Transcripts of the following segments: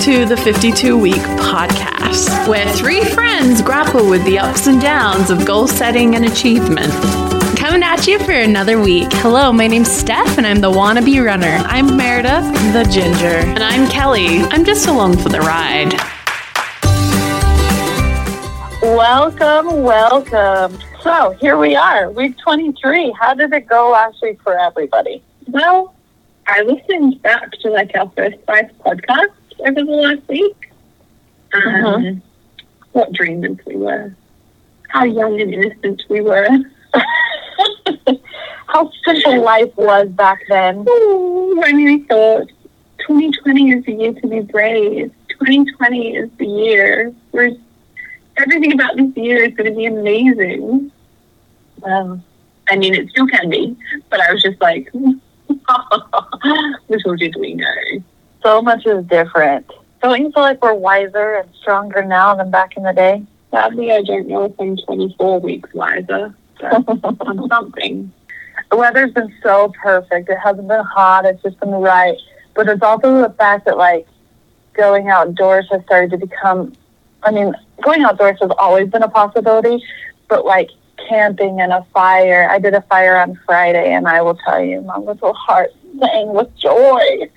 to the 52 Week Podcast, where three friends grapple with the ups and downs of goal setting and achievement. Coming at you for another week. Hello, my name's Steph, and I'm the wannabe runner. I'm Meredith, the ginger. And I'm Kelly. I'm just along for the ride. Welcome, welcome. So here we are, week 23. How did it go last week for everybody? Well, I listened back to like our first five podcasts over the last week. Um, Mhm. What dreamers we were, how young and innocent we were. How simple life was back then. Ooh, I mean, I thought 2020 is the year to be brave. 2020 is the year where everything about this year is going to be amazing. Um, I mean, it still can be, but I was just like, little did we know. So much is different. Don't you feel like we're wiser and stronger now than back in the day? Sadly, I don't know if I'm 24 weeks wiser. I'm something. The weather's been so perfect. It hasn't been hot. It's just been right. But it's also the fact that like going outdoors has started to become. I mean, going outdoors has always been a possibility, but like camping and a fire. I did a fire on Friday, and I will tell you, my little heart sang with joy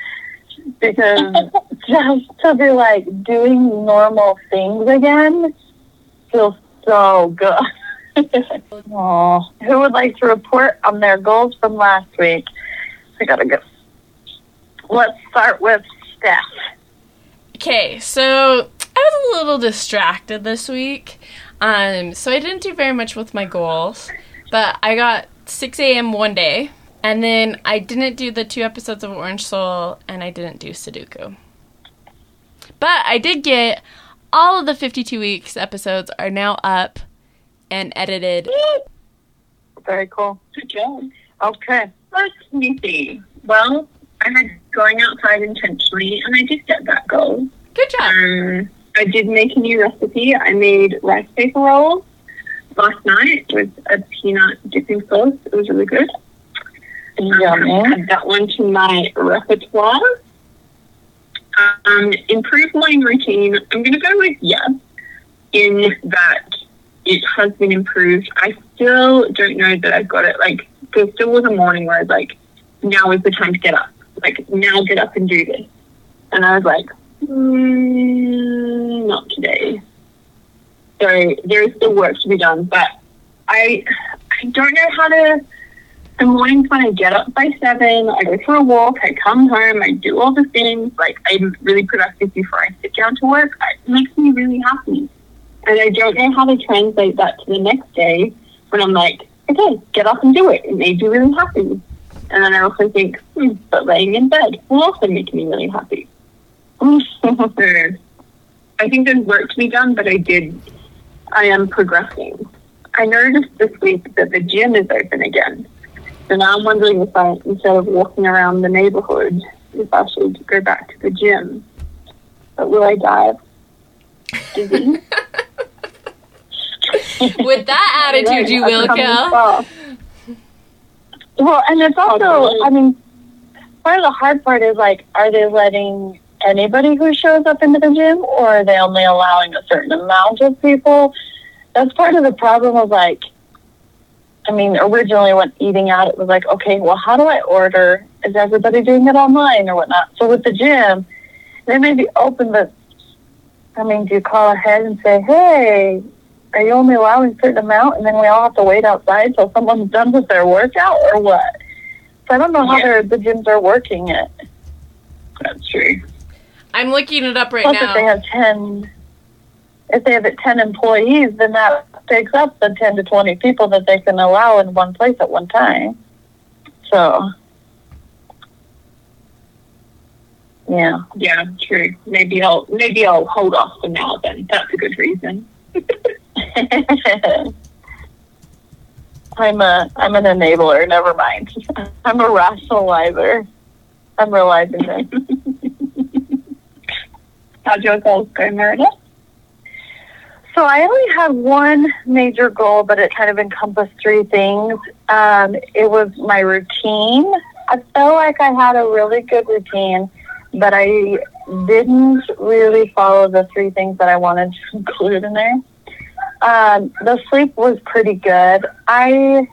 because just to be like doing normal things again feels so good. Aw. Who would like to report on their goals from last week? I gotta go. Let's start with Steph. Okay, so I was a little distracted this week. Um, so I didn't do very much with my goals, but I got 6 a.m. one day, and then I didn't do the two episodes of Orange Soul, and I didn't do Sudoku. But I did get all of the 52 weeks episodes are now up and edited. Very cool. Good job. Okay. Me see. Well, I had going outside intentionally, and I did get that goal. Good job. Um, I did make a new recipe. I made rice paper rolls last night with a peanut dipping sauce. It was really good. Um, Yummy. add that one to my repertoire. Um, improve morning routine. I'm going to go with yes, in that it has been improved. I still don't know that I've got it. Like, there still was a morning where I was like, now is the time to get up. Like, now get up and do this. And I was like, mm, not today. So there is still work to be done, but I I don't know how to. The mornings when I get up by seven, I go for a walk, I come home, I do all the things. Like I'm really productive before I sit down to work. It makes me really happy, and I don't know how to translate that to the next day when I'm like, okay, get up and do it. It made you really happy. And then I also think, hmm, but laying in bed will also make me really happy. I think there's work to be done, but I did, I am progressing. I noticed this week that the gym is open again. So now I'm wondering if I, instead of walking around the neighborhood, if I should go back to the gym. But will I die of disease? With that attitude, you will, I've Kel. Well, and it's oh, also, I mean, part of the hard part is like, are they letting anybody who shows up into the gym, or are they only allowing a certain amount of people? That's part of the problem of like, I mean, originally when eating out, it was like, okay, well, how do I order? Is everybody doing it online or whatnot? So with the gym, they may be open, but I mean, do you call ahead and say, hey, are you only allowing a certain amount? And then we all have to wait outside till someone's done with their workout or what? So I don't know how Yeah. they're, the gyms are working it. That's true. I'm looking it up right Plus, if they have 10, if they have 10 employees, then that takes up the 10 to 20 people that they can allow in one place at one time. So, yeah. Yeah, true. Maybe I'll maybe I'll hold off for now. Then that's a good reason. I'm a I'm an enabler. Never mind. I'm a rationalizer. I'm realizing this. How'd your goals go, Meredith? So I only have one major goal, but it kind of encompassed three things. Um, it was my routine. I felt like I had a really good routine, but I didn't really follow the three things that I wanted to include in there. Um, the sleep was pretty good. I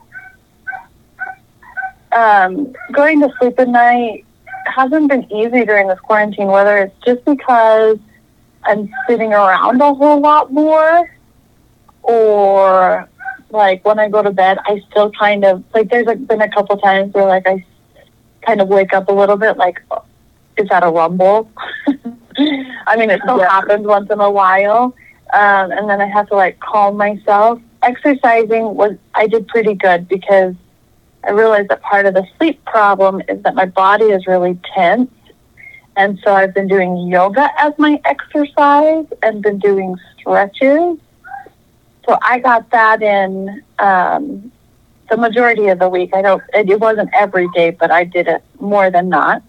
um, going to sleep at night hasn't been easy during this quarantine, whether it's just because I'm sitting around a whole lot more or like when I go to bed, I still kind of like there's a, been a couple times where like I kind of wake up a little bit like, is that a rumble? I mean, it still Yeah. happens once in a while. Um, and then I have to like calm myself. Exercising was, I did pretty good because I realized that part of the sleep problem is that my body is really tense. And so I've been doing yoga as my exercise and been doing stretches. So I got that in um, the majority of the week. I don't, it, it wasn't every day, but I did it more than not.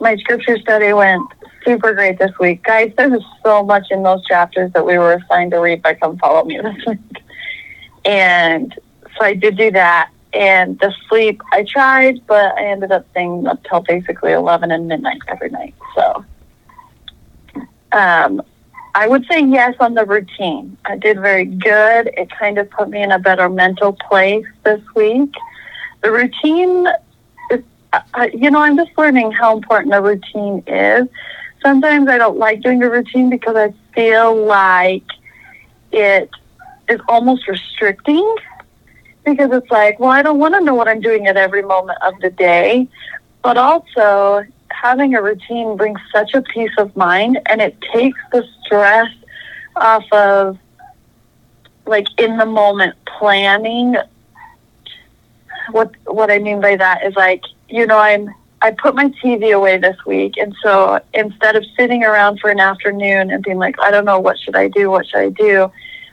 My scripture study went super great this week. Guys, there was so much in those chapters that we were assigned to read by Come Follow Me this week. And so I did do that. And the sleep, I tried, but I ended up staying up till basically 11 and midnight every night. So um, I would say yes on the routine. I did very good. It kind of put me in a better mental place this week. The routine, is, uh, you know, I'm just learning how important a routine is. Sometimes I don't like doing a routine because I feel like it is almost restricting because it's like, well, I don't want to know what I'm doing at every moment of the day. But also, having a routine brings such a peace of mind and it takes the stress off of like in the moment planning. What what I mean by that is like, you know, I'm I put my TV away this week and so instead of sitting around for an afternoon and being like, I don't know what should I do, what should I do,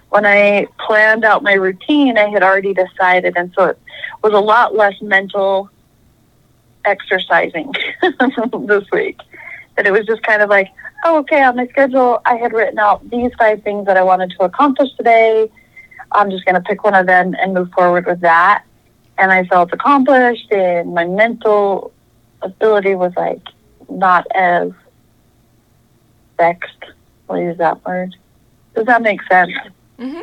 when I planned out my routine, I had already decided, and so it was a lot less mental exercising this week. That it was just kind of like, oh, okay, on my schedule, I had written out these five things that I wanted to accomplish today. I'm just going to pick one of them and move forward with that. And I felt accomplished, and my mental ability was like not as vexed. I'll use that word. Does that make sense? Hmm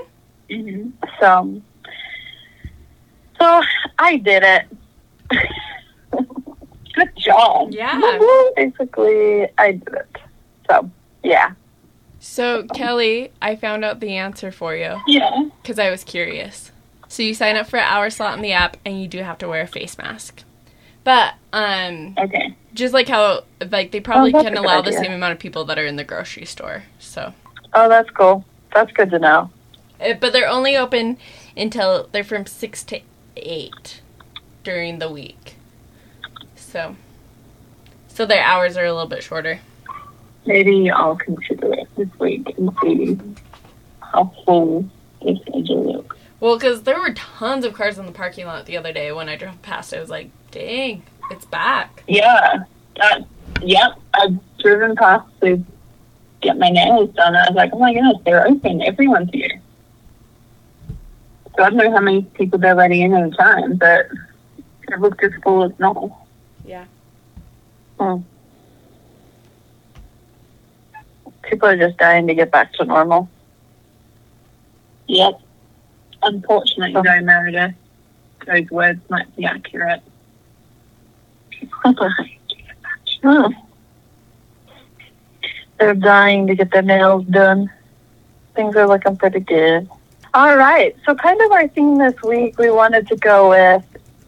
Mm-hmm. So, so I did it. Good job. Yeah. Basically, I did it. So, yeah. So, Kelly, I found out the answer for you Yeah. because I was curious. So, you sign up for an hour slot in the app and you do have to wear a face mask. But, um, Okay. just like how, like, they probably Oh, can allow the same amount of people that are in the grocery store. So, Oh, that's cool. That's good to know. Uh, but they're only open until they're from 6 to 8 during the week. So, so their hours are a little bit shorter. Maybe I'll consider it this week and see how full the schedule looks. Well, because there were tons of cars in the parking lot the other day when I drove past. I was like, dang, it's back. Yeah. That, yep. I've driven past to get my nails done. I was like, oh my goodness, they're open. Everyone's here. So I don't know how many people they're letting in at a time, but it looked as full as normal. Yeah. Hmm. People are just dying to get back to normal. Yep. Unfortunately, Oh. though, Meredith, those words might be accurate. Hmm. They're dying to get their nails done. Things are looking pretty good. All right. So, kind of our theme this week, we wanted to go with,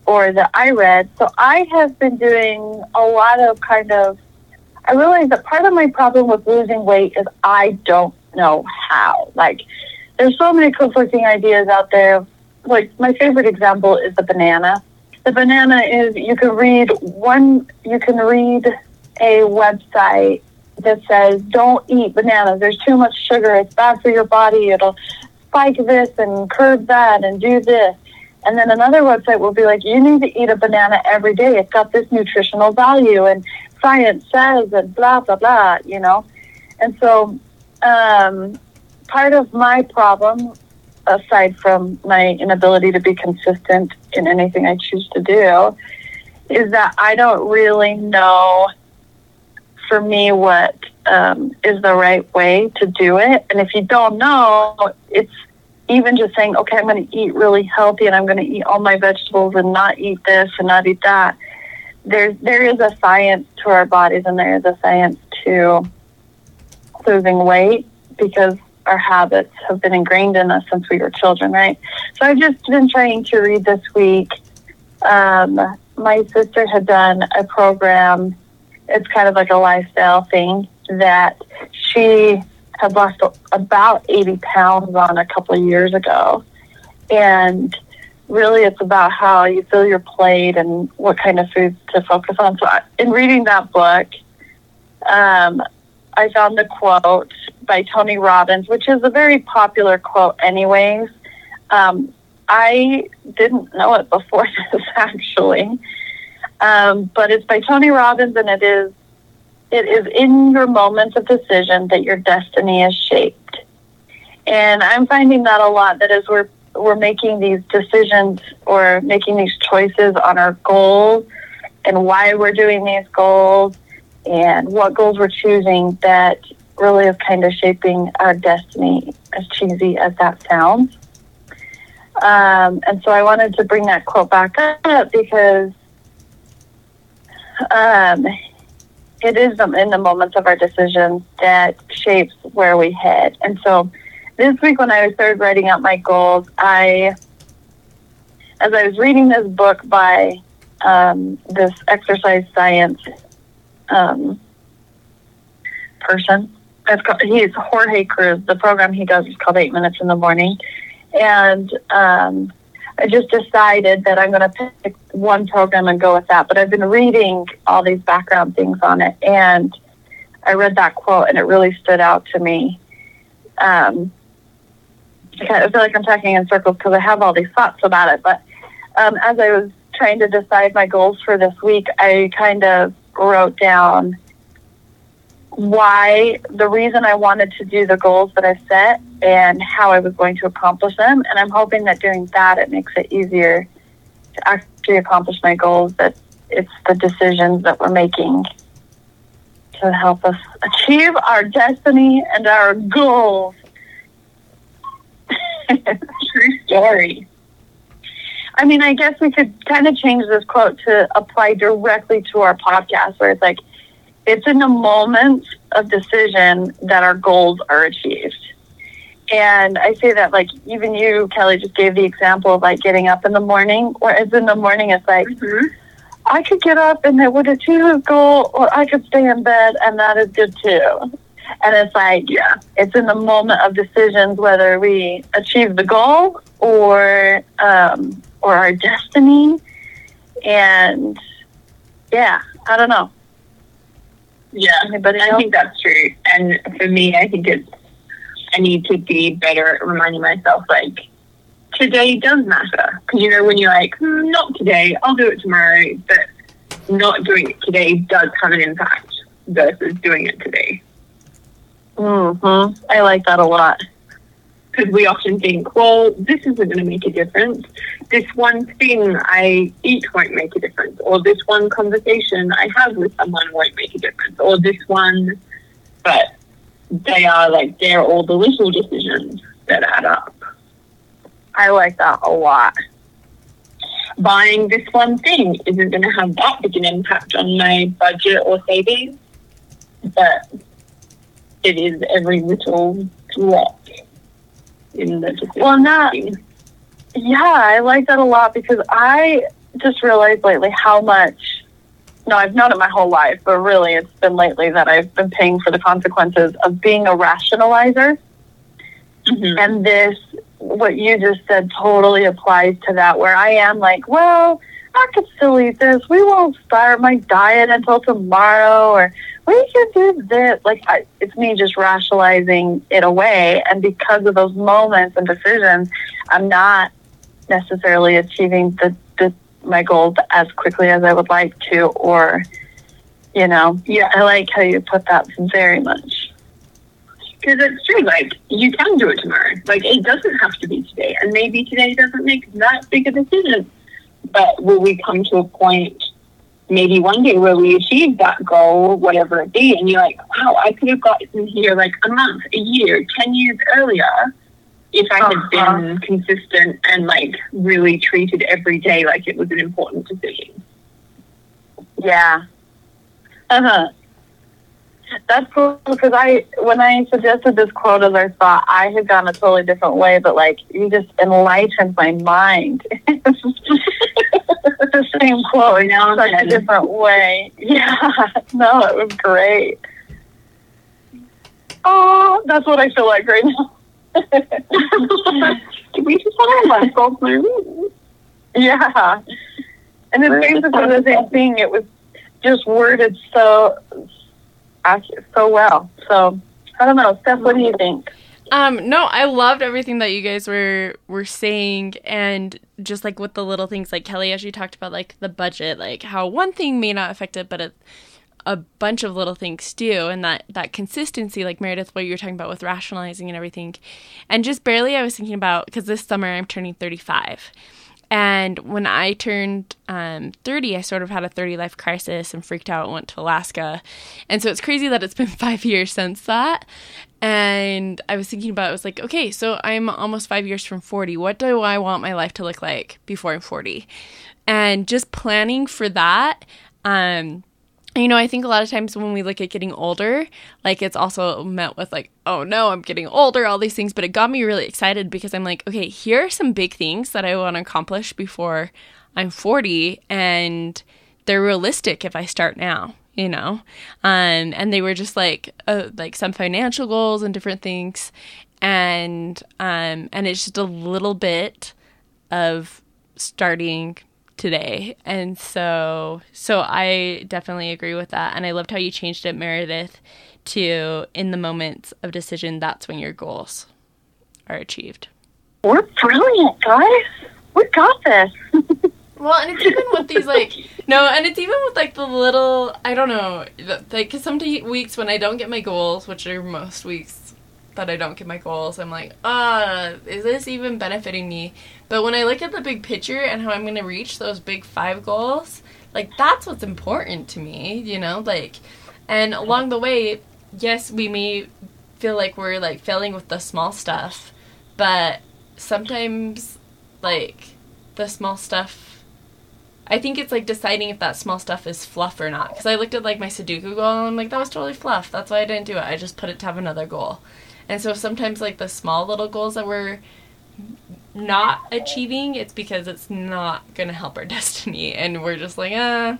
or that I read. So, I have been doing a lot of kind of, I realize that part of my problem with losing weight is I don't know how. Like, there's so many conflicting ideas out there. Like, my favorite example is the banana. The banana is you can read one, you can read a website that says don't eat bananas. There's too much sugar. It's bad for your body. It'll spike this and curb that and do this. And then another website will be like, you need to eat a banana every day. It's got this nutritional value and science says and blah, blah, blah, you know? And so, um, part of my problem, aside from my inability to be consistent in anything I choose to do, is that I don't really know for me what um, is the right way to do it. And if you don't know, it's even just saying, okay, I'm going to eat really healthy and I'm going to eat all my vegetables and not eat this and not eat that. There's there is a science to our bodies and there is a science to losing weight because our habits have been ingrained in us since we were children, right? So I've just been trying to read this week. Um, my sister had done a program. It's kind of like a lifestyle thing that she had lost about 80 pounds on a couple of years ago. And really, it's about how you fill your plate and what kind of foods to focus on. So, in reading that book, um, I found the quote by Tony Robbins, which is a very popular quote, anyways. Um, I didn't know it before this, actually. Um, but it's by Tony Robbins, and it is it is in your moments of decision that your destiny is shaped. And I'm finding that a lot. That as we're we're making these decisions or making these choices on our goals and why we're doing these goals and what goals we're choosing, that really is kind of shaping our destiny. As cheesy as that sounds. Um, and so I wanted to bring that quote back up because um, it is in the moments of our decisions that shapes where we head. And so this week when I started writing out my goals, I, as I was reading this book by um, this exercise science um, person, it's called, he's Jorge Cruise. The program he does is called Eight Minutes in the Morning. And um, I just decided that I'm going to pick one program and go with that. But I've been reading all these background things on it, and I read that quote, and it really stood out to me. Um, I feel like I'm talking in circles because I have all these thoughts about it. But um, as I was trying to decide my goals for this week, I kind of wrote down why the reason I wanted to do the goals that I set and how I was going to accomplish them. And I'm hoping that doing that, it makes it easier to actually accomplish my goals, that it's the decisions that we're making to help us achieve our destiny and our goals. True story. I mean, I guess we could kind of change this quote to apply directly to our podcast, where it's like, it's in the moments of decision that our goals are achieved. And I say that like even you, Kelly, just gave the example of like getting up in the morning. Whereas in the morning, it's like mm-hmm. I could get up and it would achieve a goal, or I could stay in bed, and that is good too. And it's like, yeah, it's in the moment of decisions whether we achieve the goal or um, or our destiny. And yeah, I don't know. Yeah, Anybody I else? think that's true. And for me, I think it's I need to be better at reminding myself like today does matter because you know when you're like hmm, not today, I'll do it tomorrow, but not doing it today does have an impact versus doing it today. Hmm. I like that a lot because we often think, well, this isn't going to make a difference. This one thing I eat won't make a difference, or this one conversation I have with someone won't make a difference, or this one, but they are like, they're all the little decisions that add up. I like that a lot. Buying this one thing isn't going to have that big an impact on my budget or savings, but it is every little drop in the Well, not. Yeah, I like that a lot because I just realized lately how much. No, I've known it my whole life, but really, it's been lately that I've been paying for the consequences of being a rationalizer. Mm-hmm. And this, what you just said, totally applies to that. Where I am like, well, I could still eat this. We won't start my diet until tomorrow, or we can do this. Like, I, it's me just rationalizing it away. And because of those moments and decisions, I'm not necessarily achieving the, the my goals as quickly as I would like to, or, you know, yeah, I like how you put that very much. Because it's true, like, you can do it tomorrow. Like, it doesn't have to be today. And maybe today doesn't make that big a decision but will we come to a point maybe one day where we achieve that goal, whatever it be, and you're like, wow, I could have gotten here like a month, a year, 10 years earlier if I had been consistent and like really treated every day like it was an important decision. Yeah. Uh huh. That's cool because I, when I suggested this quote as our thought, I had gone a totally different way, but like you just enlightened my mind. it's the same quote, Now and such a different way. Yeah. No, it was great. Oh, that's what I feel like right now. Did we just have a bulb moment? Yeah. And it's basically the same thing. It was just worded so so well. So I don't know, Steph. What do you think? Um, no, I loved everything that you guys were were saying, and just like with the little things, like Kelly, as you talked about, like the budget, like how one thing may not affect it, but a, a bunch of little things do, and that that consistency, like Meredith, what you were talking about with rationalizing and everything, and just barely, I was thinking about because this summer I'm turning 35. And when I turned um, 30, I sort of had a 30 life crisis and freaked out and went to Alaska. And so it's crazy that it's been five years since that. And I was thinking about it, was like, okay, so I'm almost five years from 40. What do I want my life to look like before I'm 40? And just planning for that. Um, you know, I think a lot of times when we look at getting older, like it's also met with like, oh no, I'm getting older, all these things. But it got me really excited because I'm like, okay, here are some big things that I want to accomplish before I'm 40, and they're realistic if I start now. You know, um, and they were just like uh, like some financial goals and different things, and um, and it's just a little bit of starting today and so so i definitely agree with that and i loved how you changed it meredith to in the moments of decision that's when your goals are achieved We're brilliant, guys. We got this. well and it's even with these like no and it's even with like the little i don't know like like 'cause some weeks when i don't get my goals which are most weeks that i don't get my goals i'm like uh is this even benefiting me but when i look at the big picture and how i'm going to reach those big five goals like that's what's important to me you know like and along the way yes we may feel like we're like failing with the small stuff but sometimes like the small stuff I think it's like deciding if that small stuff is fluff or not. Because I looked at like my Sudoku goal and I'm like, that was totally fluff. That's why I didn't do it. I just put it to have another goal. And so sometimes like the small little goals that we're not achieving, it's because it's not gonna help our destiny, and we're just like, uh,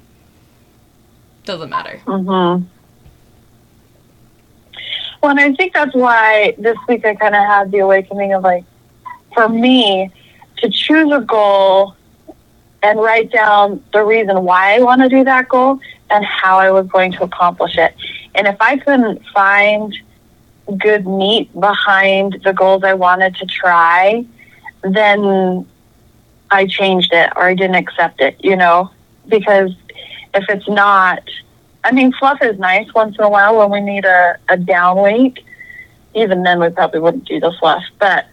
doesn't matter. Mm-hmm. Well, and I think that's why this week I kind of had the awakening of like, for me, to choose a goal and write down the reason why I want to do that goal and how I was going to accomplish it. And if I couldn't find good meat behind the goals I wanted to try, then I changed it or I didn't accept it, you know, because if it's not, I mean, fluff is nice once in a while when we need a, a down week. Even then, we probably wouldn't do the fluff. But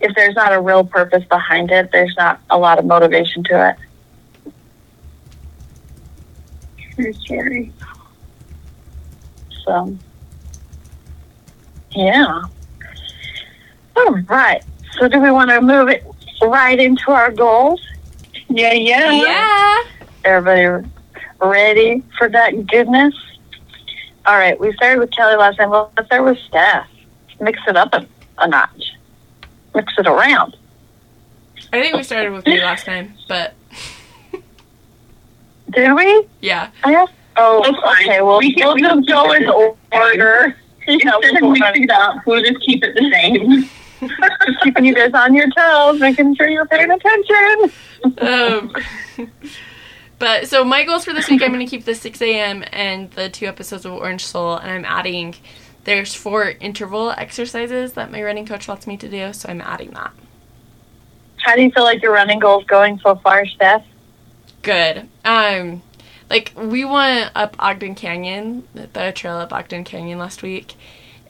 if there's not a real purpose behind it, there's not a lot of motivation to it. True story. So, yeah. All right. So, do we want to move it right into our goals? Yeah, yeah. Yeah. Everybody ready for that goodness? All right. We started with Kelly last time. Well, let's start with Steph. Mix it up a, a notch. Mix it around. I think we started with me last time, but Did we? yeah. I asked. Oh, okay. Well, We can- we'll just go keep in order. Yeah, Instead of we'll mixing it up, we'll just keep it the same. Just keeping you guys on your toes, making sure you're paying attention. um, but so my goals for this week, I'm going to keep the 6 a.m. and the two episodes of Orange Soul, and I'm adding. There's four interval exercises that my running coach wants me to do, so I'm adding that. How do you feel like your running goals going so far, Steph? Good. Um, like we went up Ogden Canyon, the trail up Ogden Canyon last week,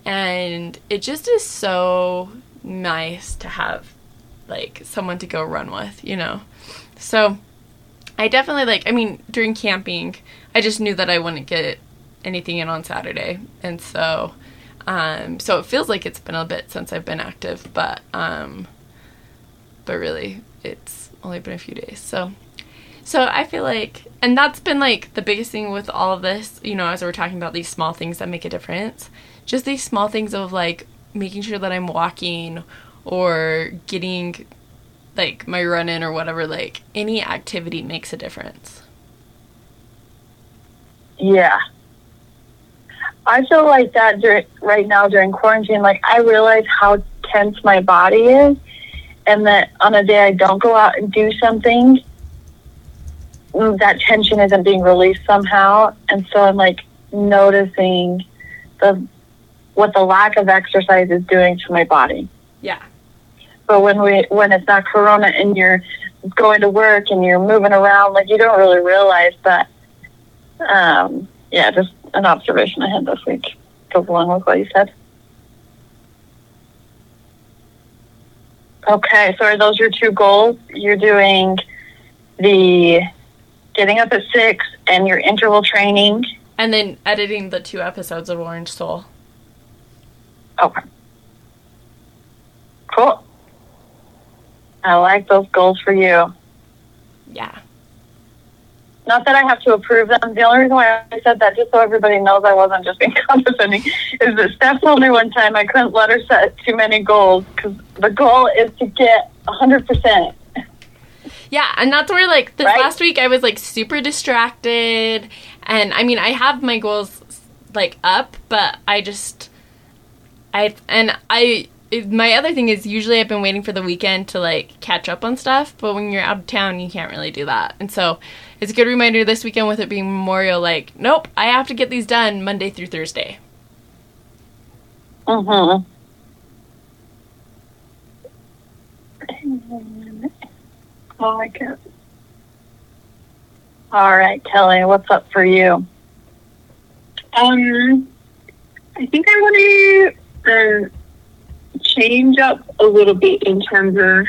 and it just is so nice to have like someone to go run with, you know. So I definitely like. I mean, during camping, I just knew that I wouldn't get anything in on Saturday, and so, um, so it feels like it's been a bit since I've been active, but um, but really, it's only been a few days. So, so I feel like, and that's been like the biggest thing with all of this. You know, as we're talking about these small things that make a difference, just these small things of like making sure that I'm walking or getting like my run in or whatever, like any activity makes a difference. Yeah. I feel like that dur- right now during quarantine. Like, I realize how tense my body is, and that on a day I don't go out and do something, mm, that tension isn't being released somehow. And so I'm like noticing the what the lack of exercise is doing to my body. Yeah. But when we when it's not corona and you're going to work and you're moving around, like you don't really realize that. Um, yeah, just an observation I had this week goes along with what you said. Okay, so are those your two goals? You're doing the getting up at six and your interval training. And then editing the two episodes of Orange Soul. Okay. Cool. I like those goals for you. Yeah. Not that I have to approve them. The only reason why I said that, just so everybody knows I wasn't just being condescending, is that Steph told me one time I couldn't let her set too many goals because the goal is to get 100%. Yeah, and that's where like this Right? last week I was like super distracted, and I mean I have my goals like up, but I just I and I my other thing is usually I've been waiting for the weekend to like catch up on stuff, but when you're out of town you can't really do that, and so it's a good reminder this weekend with it being Memorial. Like, nope, I have to get these done Monday through Thursday. Mm-hmm. I like it. All right, Kelly, what's up for you? Um, I think I want to um, change up a little bit in terms of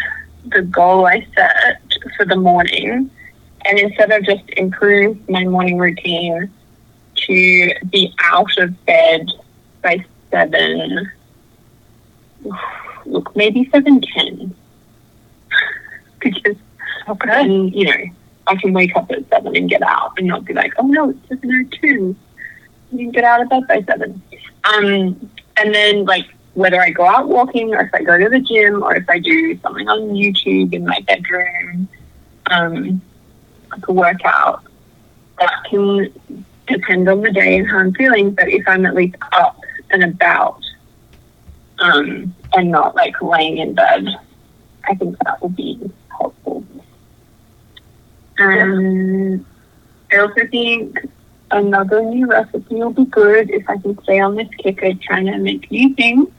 the goal I set for the morning. And instead of just improve my morning routine to be out of bed by seven, look, maybe seven ten, because Okay. then you know I can wake up at seven and get out and not be like, oh no, it's seven oh two. You can get out of bed by seven. Um, and then like whether I go out walking or if I go to the gym or if I do something on YouTube in my bedroom, um, like a workout, that can depend on the day and how I'm feeling. But if I'm at least up and about, um, and not like laying in bed, I think that will be helpful. Um, I also think another new recipe will be good if I can stay on this kick trying to make new things.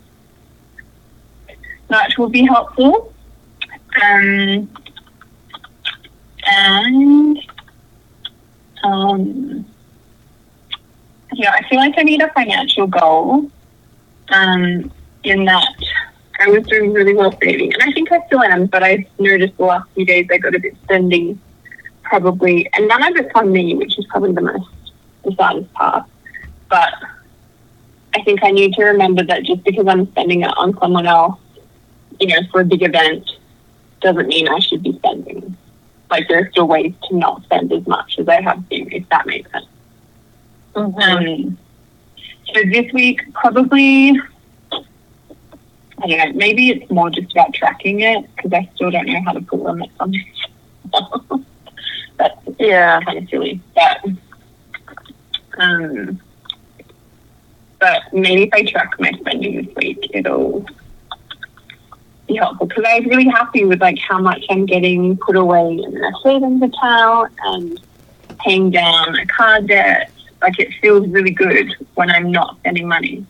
That will be helpful. Um, and um, yeah, I feel like I need a financial goal. Um, in that I was doing really well saving, and I think I still am. But I've noticed the last few days I got a bit spending, probably, and none of it's on me, which is probably the most the saddest part. But I think I need to remember that just because I'm spending it on someone else, you know, for a big event, doesn't mean I should be spending. Like there are still ways to not spend as much as I have been, if that makes sense. Mm-hmm. Um, so this week, probably, I don't know, maybe it's more just about tracking it because I still don't know how to put limits on myself. That's Yeah. kind of silly. But, um, but maybe if I track my spending this week, it'll be helpful because I was really happy with like how much I'm getting put away in a savings account and paying down a car debt. Like it feels really good when I'm not spending money.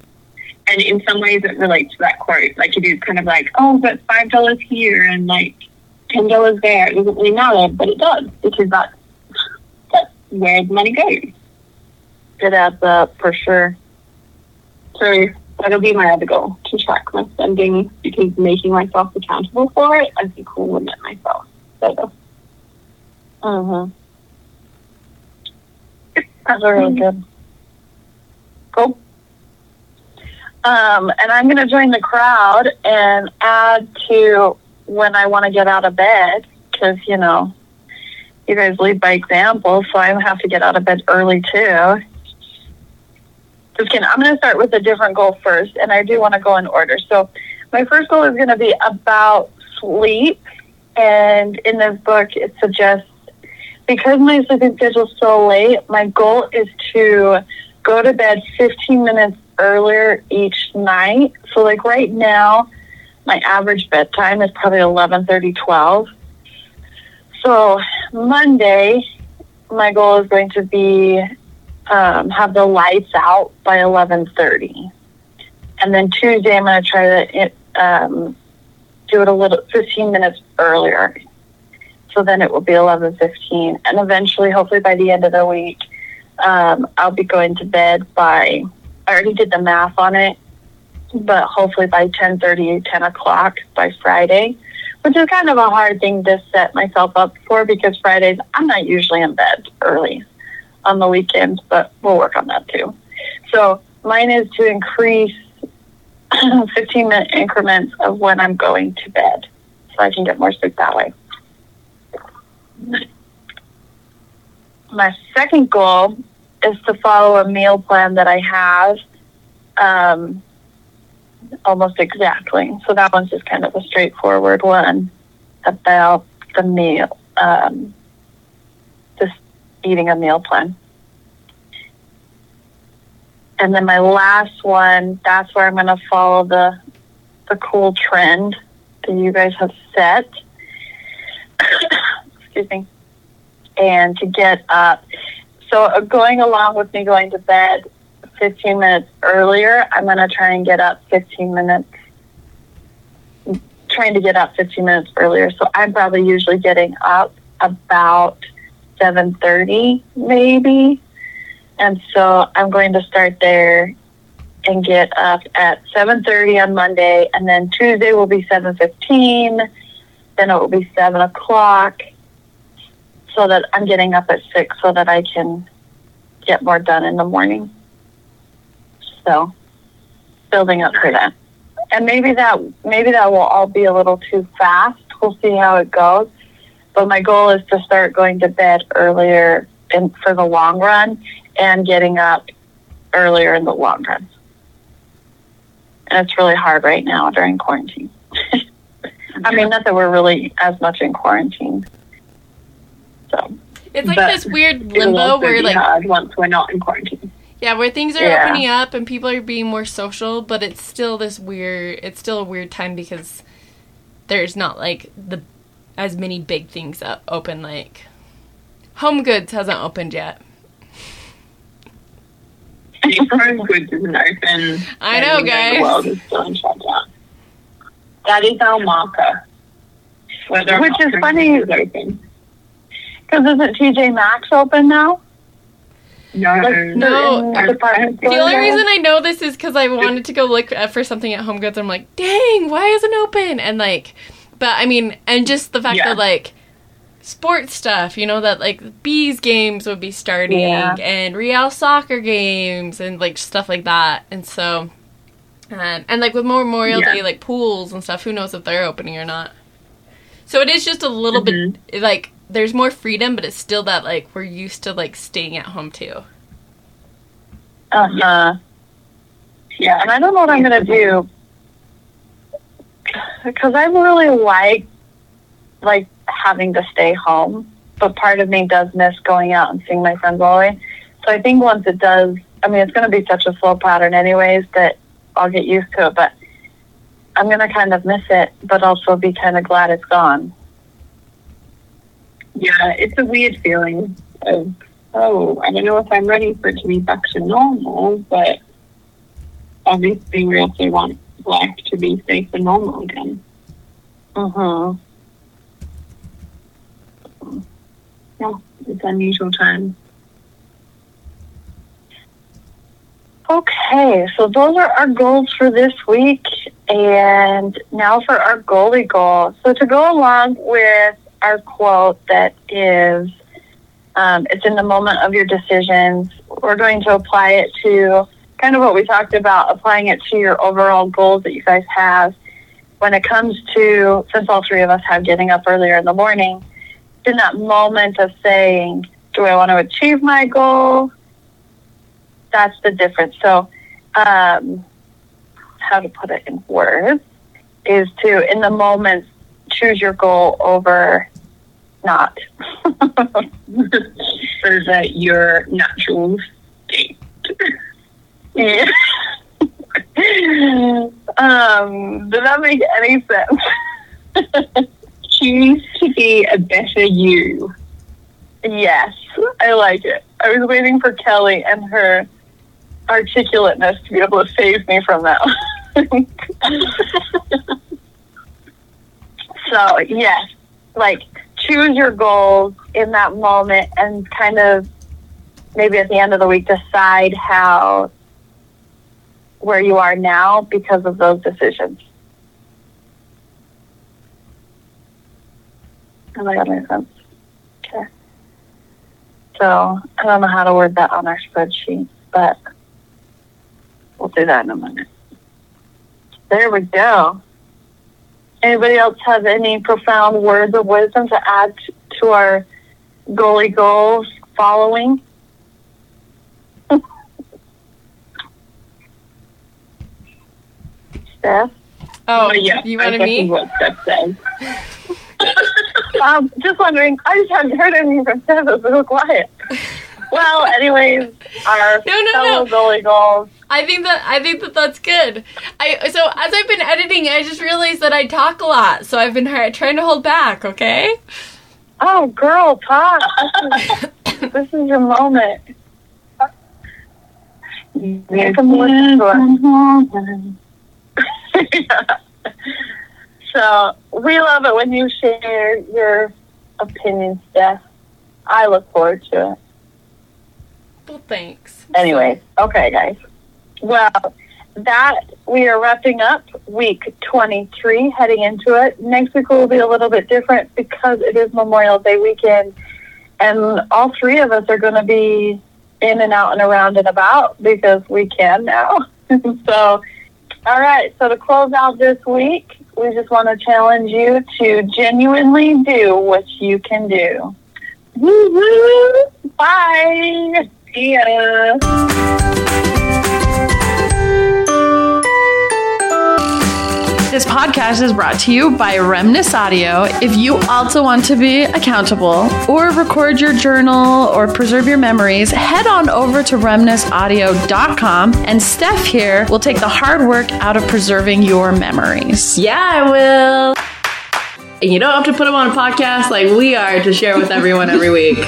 And in some ways it relates to that quote. Like it is kind of like, oh, but five dollars here and like ten dollars there. It doesn't really matter, but it does because that's that's where the money goes. It adds up for sure. So that'll be my other goal to track my spending because making myself accountable for it, I think will limit myself better. Uh-huh. That's really good. Cool. Um, and I'm going to join the crowd and add to when I want to get out of bed because, you know, you guys lead by example, so I have to get out of bed early too. Just kidding. I'm going to start with a different goal first, and I do want to go in order. So, my first goal is going to be about sleep. And in this book, it suggests because my sleeping schedule is so late, my goal is to go to bed 15 minutes earlier each night. So, like right now, my average bedtime is probably 11:30, 12. So Monday, my goal is going to be um, have the lights out by 11:30, and then Tuesday I'm going to try to um, do it a little 15 minutes earlier. So then it will be 11:15, and eventually, hopefully by the end of the week, um, I'll be going to bed by. I already did the math on it, but hopefully by 10:30, 10 o'clock by Friday which is kind of a hard thing to set myself up for because Fridays I'm not usually in bed early on the weekends, but we'll work on that too. So mine is to increase 15 minute increments of when I'm going to bed so I can get more sleep that way. My second goal is to follow a meal plan that I have. Um, almost exactly. So that one's just kind of a straightforward one about the meal, um, eating a meal plan. And then my last one, that's where I'm going to follow the the cool trend that you guys have set. Excuse me. And to get up. So uh, going along with me going to bed 15 minutes earlier, I'm going to try and get up 15 minutes, trying to get up 15 minutes earlier. So I'm probably usually getting up about 7.30 maybe. And so I'm going to start there and get up at 7.30 on Monday. And then Tuesday will be 7.15. Then it will be 7 o'clock so that I'm getting up at 6 so that I can get more done in the morning. So building up for that. And maybe that maybe that will all be a little too fast. We'll see how it goes. But my goal is to start going to bed earlier in, for the long run and getting up earlier in the long run. And it's really hard right now during quarantine. I mean, not that we're really as much in quarantine. So it's like this weird limbo where like once we're not in quarantine. Yeah, where things are Yeah. opening up and people are being more social, but it's still this weird. It's still a weird time because there's not like the as many big things up open. Like Home Goods hasn't opened yet. Home goods isn't open. I know, guys. The world is still in shutdown. That is our marker. Whether Which is funny- is open. Because isn't TJ Maxx open now? No, Like, No. the department The only now? reason I know this is because I wanted to go look for something at Home Goods. I'm like, dang, why isn't it open? And like, but I mean, and just the fact Yeah. that like sports stuff, you know, that like bees games would be starting Yeah. and Real soccer games and like stuff like that. And so, um, and like with more Memorial Yeah. Day, like pools and stuff, who knows if they're opening or not. So it is just a little Mm-hmm. bit like there's more freedom, but it's still that like we're used to like staying at home too. Uh-huh. Yeah, And I don't know what I'm going to do. Because I really like, like, having to stay home. But part of me does miss going out and seeing my friends all the way. So I think once it does, I mean, it's going to be such a slow pattern anyways that I'll get used to it. But I'm going to kind of miss it, but also be kind of glad it's gone. yeah, it's a weird feeling of oh, I don't know if I'm ready for it to be back to normal, but obviously we also want life to be safe and normal again. Uh huh. Yeah, it's unusual times. Okay, so those are our goals for this week. And now for our goalie goal. So to go along with our quote that is Um, it's in the moment of your decisions. We're going to apply it to kind of what we talked about, applying it to your overall goals that you guys have. When it comes to, since all three of us have getting up earlier in the morning, in that moment of saying, do I want to achieve my goal? That's the difference. So, um, how to put it in words is to, in the moment, choose your goal over not. For that your natural state. Yeah. um, did that make any sense? Choose to be a better you. yes, I like it. I was waiting for Kelly and her articulateness to be able to save me from that. so, yes, like choose your goals in that moment and kind of maybe at the end of the week decide how where you are now because of those decisions. Does that make sense? Okay. So I don't know how to word that on our spreadsheet, but we'll do that in a minute. There we go. Anybody else have any profound words of wisdom to add to our goalie goals following? Steph? Oh, But yeah, you I wanted second me? What Steph said. Um, just wondering, I just haven't heard anything from Steph. It's so quiet. Well, anyways, our No, no, fellow no. goalie goals. I think that I think that that's good. I so as I've been editing, I just realized that I talk a lot, so I've been hard, trying to hold back. Okay. Oh, girl, talk. This is, this is your moment. You can it. so we love it when you share your opinions, Steph. I look forward to it. Well, thanks. Anyways, okay, guys. Well, that we are wrapping up week 23, heading into it. Next week will be a little bit different because it is Memorial Day weekend, and all three of us are going to be in and out and around and about because we can now. so, all right. So to close out this week, we just want to challenge you to genuinely do what you can do. Woo-hoo! Bye. See ya. This podcast is brought to you by Remnus Audio. If you also want to be accountable or record your journal or preserve your memories, head on over to remnusaudio.com and Steph here will take the hard work out of preserving your memories. Yeah, I will. And you don't have to put them on a podcast like we are to share with everyone every week.